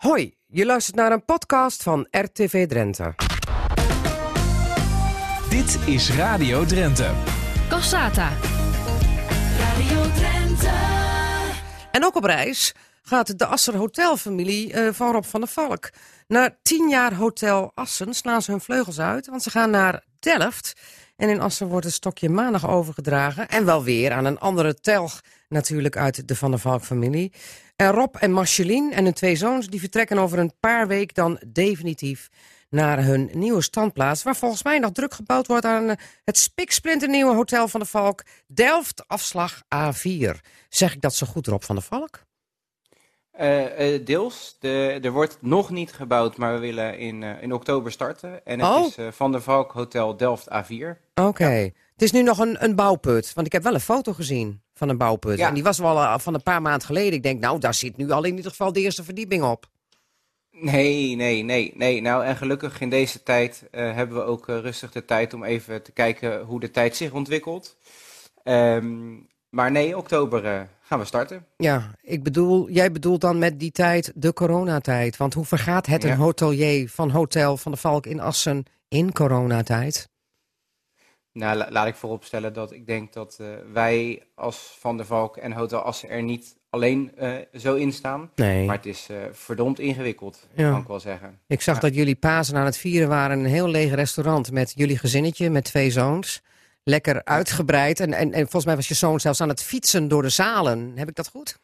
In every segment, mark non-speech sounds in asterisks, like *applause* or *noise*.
Hoi, je luistert naar een podcast van RTV Drenthe. Dit is Radio Drenthe. Cassata. Radio Drenthe. En ook op reis gaat de Asser Hotelfamilie eh, van Rob van der Valk. Na tien jaar Hotel Assen slaan ze hun vleugels uit, want ze gaan naar Delft. En in Assen wordt het stokje maandag overgedragen. En wel weer aan een andere telg natuurlijk uit de Van der Valk-familie. En Rob en Marceline en hun twee zoons die vertrekken over een paar weken dan definitief naar hun nieuwe standplaats... waar volgens mij nog druk gebouwd wordt aan eh, het spiksplinternieuwe Hotel van der Valk... Delft, afslag A4. Zeg ik dat zo goed, Rob van der Valk? Eh, eh, deels. De, er wordt nog niet gebouwd, maar we willen in, eh, in oktober starten. En het Oh. is Van der Valk Hotel Delft A4. Oké. Het is nu nog een, een bouwput. Want ik heb wel een foto gezien van een bouwput. Ja. En die was wel van een paar maanden geleden. Ik denk, nou, daar zit nu al in ieder geval de eerste verdieping op. Nee, nee, nee, nee. Nou, en gelukkig in deze tijd hebben we ook rustig de tijd om even te kijken hoe de tijd zich ontwikkelt. Ehm, maar nee, oktober eh, gaan we starten. Ja, ik bedoel, jij bedoelt dan met die tijd de coronatijd. Want hoe vergaat het Ja. een hotelier van Hotel van de Valk in Assen in coronatijd? Nou, la- laat ik vooropstellen dat ik denk dat eh, wij als Van der Valk en Hotel Assen er niet alleen eh, zo in staan. Nee. Maar het is verdomd ingewikkeld, Ja. kan ik wel zeggen. Ik zag Ja. dat jullie Pasen aan het vieren waren in een heel leeg restaurant met jullie gezinnetje, met twee zoons. Lekker uitgebreid. En, en, en volgens mij was je zoon zelfs aan het fietsen door de zalen. Heb ik dat goed?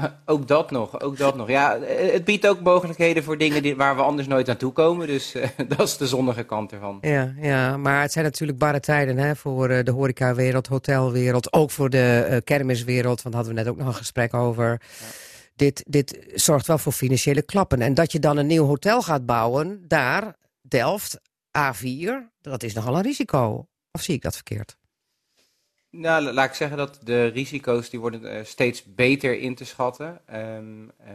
Eh, Ook dat nog, ook dat nog. Ja, eh, het biedt ook mogelijkheden voor dingen die, waar we anders nooit naartoe komen. Dus eh, *laughs* dat is de zonnige kant ervan. Ja, ja, maar het zijn natuurlijk barre tijden hè, voor de horecawereld, hotelwereld. Ook voor de kermiswereld, want daar hadden we net ook nog een gesprek over. Dit, dit zorgt wel voor financiële klappen. En dat je dan een nieuw hotel gaat bouwen, daar, Delft, A4, dat is nogal een risico. Of zie ik dat verkeerd? Nou, la- laat ik zeggen dat de risico's die worden eh, steeds beter in te schatten. Ehm, eh,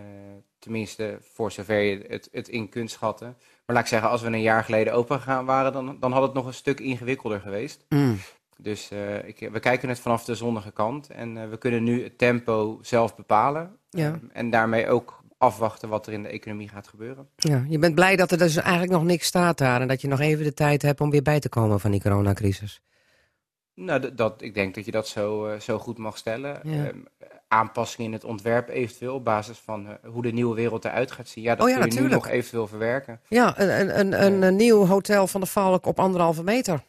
tenminste, voor zover je het, het in kunt schatten. Maar laat ik zeggen, als we een jaar geleden open gegaan waren, dan, dan had het nog een stuk ingewikkelder geweest. Mm. Dus eh, ik, we kijken het vanaf de zonnige kant. En we kunnen nu het tempo zelf bepalen. Ja. Ehm, en daarmee ook afwachten wat er in de economie gaat gebeuren. Ja, je bent blij dat er dus eigenlijk nog niks staat daar. En dat je nog even de tijd hebt om weer bij te komen van die coronacrisis. Nou, dat, ik denk dat je dat zo, eh, zo goed mag stellen. Ja. Ehm, aanpassingen in het ontwerp eventueel op basis van eh, hoe de nieuwe wereld eruit gaat zien. Ja, dat Oh ja, kun je nu nog eventueel verwerken. Ja, een, een, een, nieuw hotel van de Valk op anderhalve meter.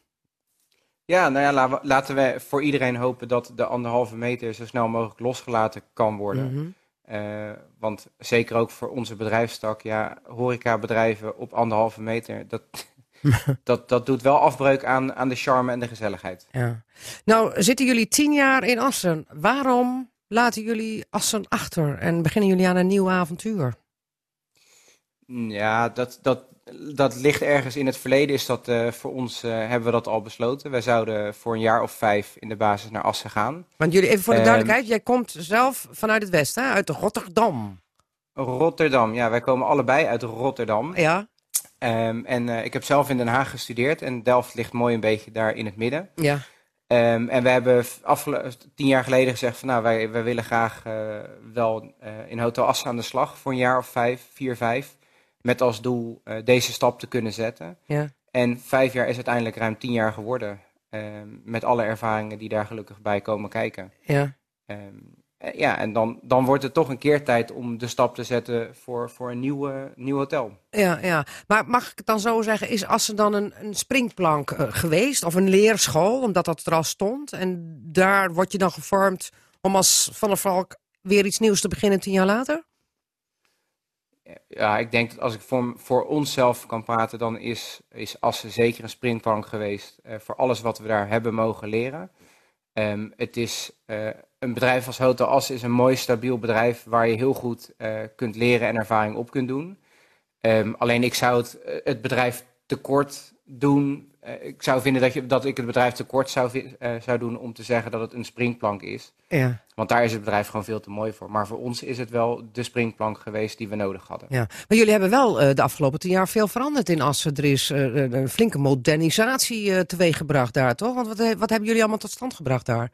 Ja, nou ja, la- laten we voor iedereen hopen dat de anderhalve meter zo snel mogelijk losgelaten kan worden. Mhm. Eh, want zeker ook voor onze bedrijfstak, ja, horecabedrijven op anderhalve meter, dat, *laughs* dat, dat doet wel afbreuk aan, aan de charme en de gezelligheid. Ja. Nou, zitten jullie tien jaar in Assen. Waarom laten jullie Assen achter en beginnen jullie aan een nieuw avontuur? Ja, dat, dat, dat ligt ergens in het verleden. Is dat, eh, voor ons eh, hebben we dat al besloten. Wij zouden voor een jaar of vijf in de basis naar Assen gaan. Want jullie, even voor de Ehm. duidelijkheid, jij komt zelf vanuit het westen, uit Rotterdam. Rotterdam, ja, wij komen allebei uit Rotterdam. Ja, Ehm, en eh, ik heb zelf in Den Haag gestudeerd en Delft ligt mooi een beetje daar in het midden. ja. Ehm, en we hebben tien jaar geleden gezegd van nou, wij, wij willen graag wel in Hotel Assen aan de slag voor een jaar of vijf, vier, vijf. Met als doel eh, deze stap te kunnen zetten. ja. En vijf jaar is uiteindelijk ruim tien jaar geworden. ehm, met alle ervaringen die daar gelukkig bij komen kijken. ja. Ehm, eh, ja, en dan, dan wordt het toch een keer tijd om de stap te zetten voor, voor een nieuw, nieuw hotel. Ja, ja. Maar mag ik het dan zo zeggen, is Assen dan een, een springplank eh, geweest? Of een leerschool, omdat dat er al stond? En daar word je dan gevormd om als Van der Valk weer iets nieuws te beginnen tien jaar later? Ja, ik denk dat als ik voor, voor onszelf kan praten, dan is, is Assen zeker een springplank geweest eh, voor alles wat we daar hebben mogen leren. Ehm, het is eh, een bedrijf als Hotel Assen is een mooi, stabiel bedrijf waar je heel goed eh, kunt leren en ervaring op kunt doen. Ehm, alleen ik zou het, het bedrijf tekort doen. Eh, ik zou vinden dat, je, dat ik het bedrijf tekort zou, eh, zou doen om te zeggen dat het een springplank is. Ja. Want daar is het bedrijf gewoon veel te mooi voor. Maar voor ons is het wel de springplank geweest die we nodig hadden. Ja, maar jullie hebben wel eh, de afgelopen tien jaar veel veranderd in Assen. Er is een flinke modernisatie teweeggebracht daar, toch? Want wat, wat hebben jullie allemaal tot stand gebracht daar?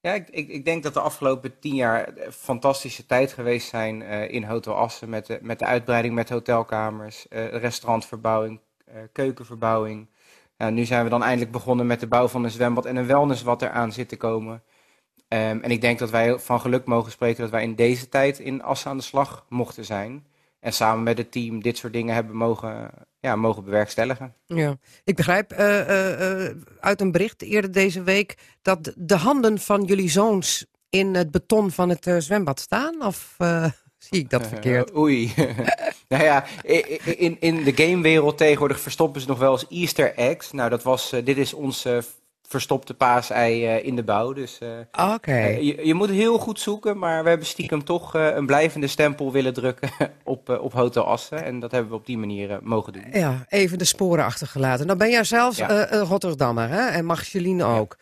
Ja, ik, ik, ik denk dat de afgelopen tien jaar fantastische tijd geweest zijn in Hotel Assen. Met de, met de uitbreiding met hotelkamers, restaurantverbouwing, keukenverbouwing. Ja, nu zijn we dan eindelijk begonnen met de bouw van een zwembad en een wellness wat eraan zit te komen. Ehm, en ik denk dat wij van geluk mogen spreken dat wij in deze tijd in Assen aan de slag mochten zijn. En samen met het team dit soort dingen hebben mogen, ja, mogen bewerkstelligen. Ja, ik begrijp eh, eh, eh, uit een bericht eerder deze week dat de- de handen van jullie zoons in het beton van het eh, zwembad staan. Of eh, zie ik dat *laughs* verkeerd? Oei. *laughs* nou ja, in, in de gamewereld tegenwoordig verstoppen ze nog wel eens Easter eggs. Nou, dat was, eh, dit is ons eh, verstopte paasei eh, in de bouw. Dus eh, Oké. je, je moet heel goed zoeken, maar we hebben stiekem toch een blijvende stempel willen drukken *laughs* op, op Hotel Assen. En dat hebben we op die manier mogen doen. Ja, even de sporen achtergelaten. Dan ben jij zelfs Ja. een Rotterdammer hè? en Marceline ook.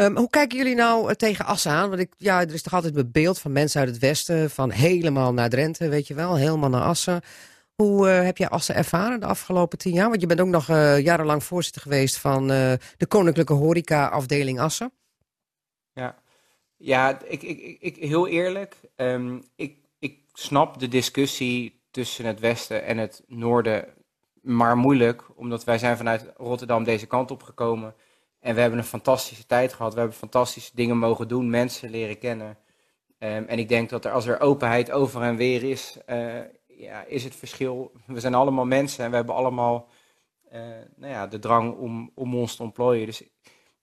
Ehm, hoe kijken jullie nou eh, tegen Assen aan? Want ik, ja, er is toch altijd een beeld van mensen uit het westen, van helemaal naar Drenthe, weet je wel, helemaal naar Assen. Hoe eh, heb jij Assen ervaren de afgelopen tien jaar? Want je bent ook nog eh, jarenlang voorzitter geweest van de Koninklijke Horeca afdeling Assen. Ja, ja ik, ik, ik, ik- heel eerlijk, ehm, ik, ik snap de discussie tussen het westen en het noorden, maar moeilijk, omdat wij zijn vanuit Rotterdam deze kant op gekomen en we hebben een fantastische tijd gehad. We hebben fantastische dingen mogen doen, mensen leren kennen. Ehm, en ik denk dat er, als er openheid over en weer is, eh, ja, is het verschil. We zijn allemaal mensen en we hebben allemaal eh, nou ja, de drang om, om ons te ontplooien. Dus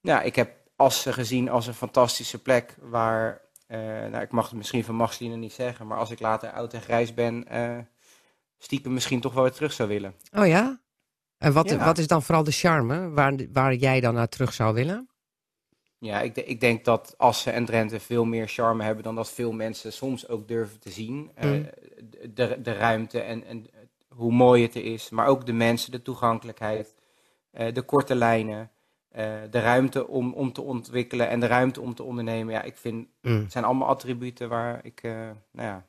ja, ik heb Assen gezien als een fantastische plek waar, eh, nou, ik mag het misschien van Marceline niet zeggen, maar als ik later oud en grijs ben, stiekem misschien toch wel weer terug zou willen. Oh ja? En wat, Ja. wat is dan vooral de charme waar, waar jij dan naar terug zou willen? Ja, ik, ik denk dat Assen en Drenthe veel meer charme hebben dan dat veel mensen soms ook durven te zien. Eh, Mm. de, de ruimte en, en hoe mooi het er is, maar ook de mensen, de toegankelijkheid, eh, de korte lijnen, eh, de ruimte om, om te ontwikkelen en de ruimte om te ondernemen. Ja, ik vind, het zijn allemaal attributen waar ik nou ja,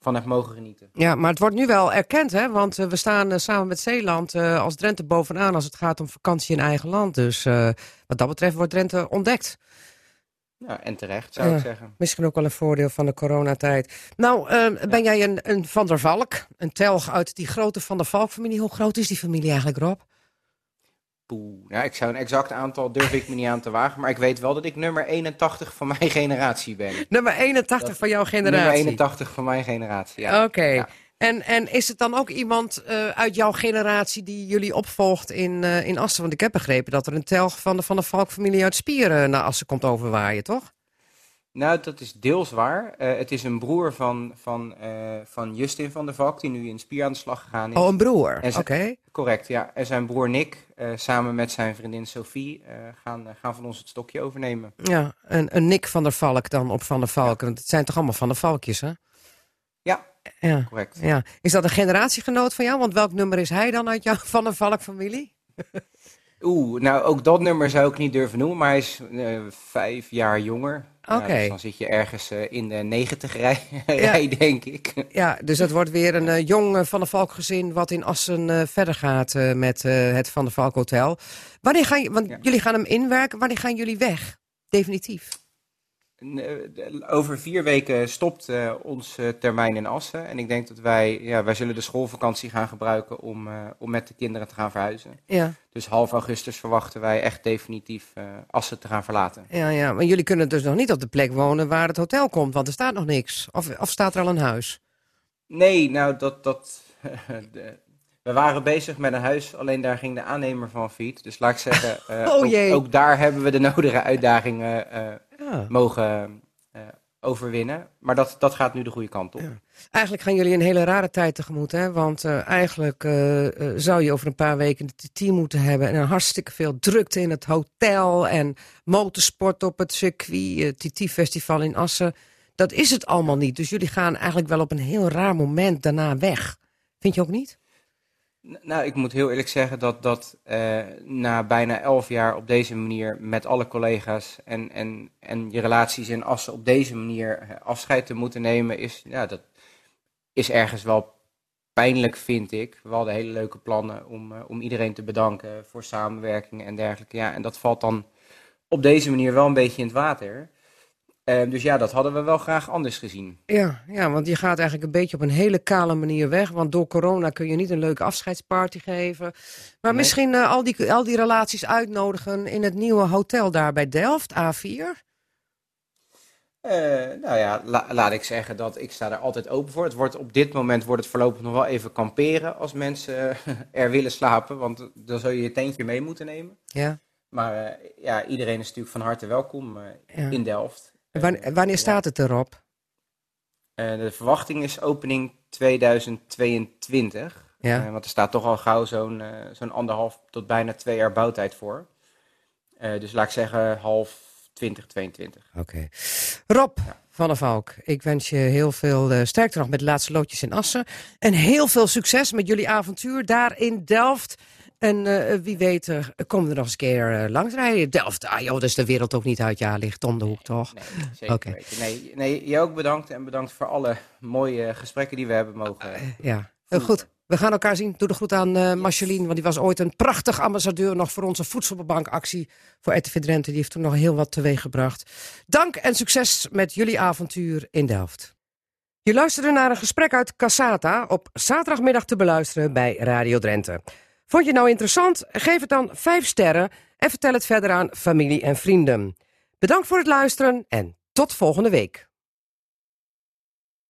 van heb mogen genieten. Ja, maar het wordt nu wel erkend, hè? Want eh, we staan eh, samen met Zeeland eh, als Drenthe bovenaan als het gaat om vakantie in eigen land. Dus wat dat betreft wordt Drenthe ontdekt. Ja, en terecht, zou ik zeggen. Misschien ook wel een voordeel van de coronatijd. Nou, ben jij een, een Van der Valk, een telg uit die grote Van der Valk-familie? Hoe groot is die familie eigenlijk, Rob? Poeh. Ja, ik zou een exact aantal durf ik me niet aan te wagen, maar ik weet wel dat ik nummer 81 van mijn generatie ben. Nummer 81 Dat- van jouw Nummer generatie. 81 van mijn generatie, ja. Oké. Ja. En, en is het dan ook iemand eh, uit jouw generatie die jullie opvolgt in, eh, in Assen? Want ik heb begrepen dat er een telg van de Van der Valk-familie uit Spieren naar Assen komt overwaaien, toch? Nou, dat is deels waar. Eh, het is een broer van, van, eh, van Justin van der Valk, die nu in Spier aan de slag gegaan is. Oh, een broer. Oké. Correct, ja. En zijn broer Nick, eh, samen met zijn vriendin Sophie, gaan, gaan van ons het stokje overnemen. Ja, een, een Nick van der Valk dan op Van der Valk. Want het zijn toch allemaal Van der Valkjes, hè? Ja, Ja. correct. ja. Is dat een generatiegenoot van jou? Want welk nummer is hij dan uit jouw *laughs* Van der Valk-familie? Oeh, nou ook dat nummer zou ik niet durven noemen, maar hij is vijf jaar jonger. Ja, Oké. dus dan zit je ergens eh, in de negentig rij, *laughs* rij, denk ik. Ja, dus dat wordt weer een eh, jong eh, Van der Valk gezin wat in Assen verder gaat met het Van der Valk Hotel. Wanneer gaan want jullie gaan hem inwerken, wanneer gaan jullie weg? Definitief. Eh, Over vier weken stopt eh, onze termijn in Assen. En ik denk dat wij, ja, wij zullen de schoolvakantie gaan gebruiken om, eh, om met de kinderen te gaan verhuizen. Ja, Dus half augustus verwachten wij echt definitief Assen te gaan verlaten. ja, ja. Maar jullie kunnen dus nog niet op de plek wonen waar het hotel komt, want er staat nog niks. Of, of staat er al een huis? Nee, nou dat... dat *laughs* de- we waren bezig met een huis, alleen daar ging de aannemer van failliet. Dus laat ik zeggen, *laughs* Oh, ook, ook daar hebben we de nodige uitdagingen Ja. mogen eh, overwinnen. Maar dat, dat gaat nu de goede kant op. Ja. Eigenlijk gaan jullie een hele rare tijd tegemoet, hè? Want eh, eigenlijk eh, zou je over een paar weken het team moeten hebben en hartstikke veel drukte in het hotel en motorsport op het circuit, het TT-festival in Assen. Dat is het allemaal niet. Dus jullie gaan eigenlijk wel op een heel raar moment daarna weg. Vind je ook niet? Nou, ik moet heel eerlijk zeggen dat, dat eh, na bijna elf jaar op deze manier met alle collega's en, en, en je relaties in Assen op deze manier eh, afscheid te moeten nemen, is, ja, dat is ergens wel pijnlijk, vind ik. We hadden hele leuke plannen om, eh, om iedereen te bedanken voor samenwerking en dergelijke. Ja, en dat valt dan op deze manier wel een beetje in het water. Ehm, dus ja, dat hadden we wel graag anders gezien. Ja, ja, want je gaat eigenlijk een beetje op een hele kale manier weg. Want door corona kun je niet een leuke afscheidsparty geven. Maar Nee. misschien eh, al, die, al die relaties uitnodigen in het nieuwe hotel daar bij Delft, A4. Eh, nou ja, la- laat ik zeggen dat ik sta er altijd open voor. Het wordt, op dit moment wordt het voorlopig nog wel even kamperen als mensen eh, *laughs* er willen slapen. Want dan zul je je tentje mee moeten nemen. Ja. Maar ja, iedereen is natuurlijk van harte welkom Ja. in Delft. Wanneer, Eh, wanneer staat het erop? Eh, de verwachting is opening 2022. Ja. Eh, want er staat toch al gauw zo'n zo'n anderhalf tot bijna twee jaar bouwtijd voor. Dus laat ik zeggen half 2022. Oké. Rob van der Valk, ik wens je heel veel sterkte nog met de laatste loodjes in Assen. En heel veel succes met jullie avontuur daar in Delft. En eh, wie weet, eh, komen we er nog eens een keer eh, langs rijden. Delft, ah joh, is de wereld ook niet uit. Ja, ligt om de hoek toch? Nee, zeker Oké. weten. Nee, nee, jij ook bedankt en bedankt voor alle mooie gesprekken die we hebben mogen. Ja, heel goed. We gaan elkaar zien. Doe de groet aan eh Marceline, want die was ooit een prachtig ambassadeur nog voor onze voedselbankactie voor RTV Drenthe. Die heeft toen nog heel wat teweeg gebracht. Dank en succes met jullie avontuur in Delft. Je luisterde naar een gesprek uit Cassata op zaterdagmiddag te beluisteren bij Radio Drenthe. Vond je het nou interessant? Geef het dan 5 sterren en vertel het verder aan familie en vrienden. Bedankt voor het luisteren en tot volgende week.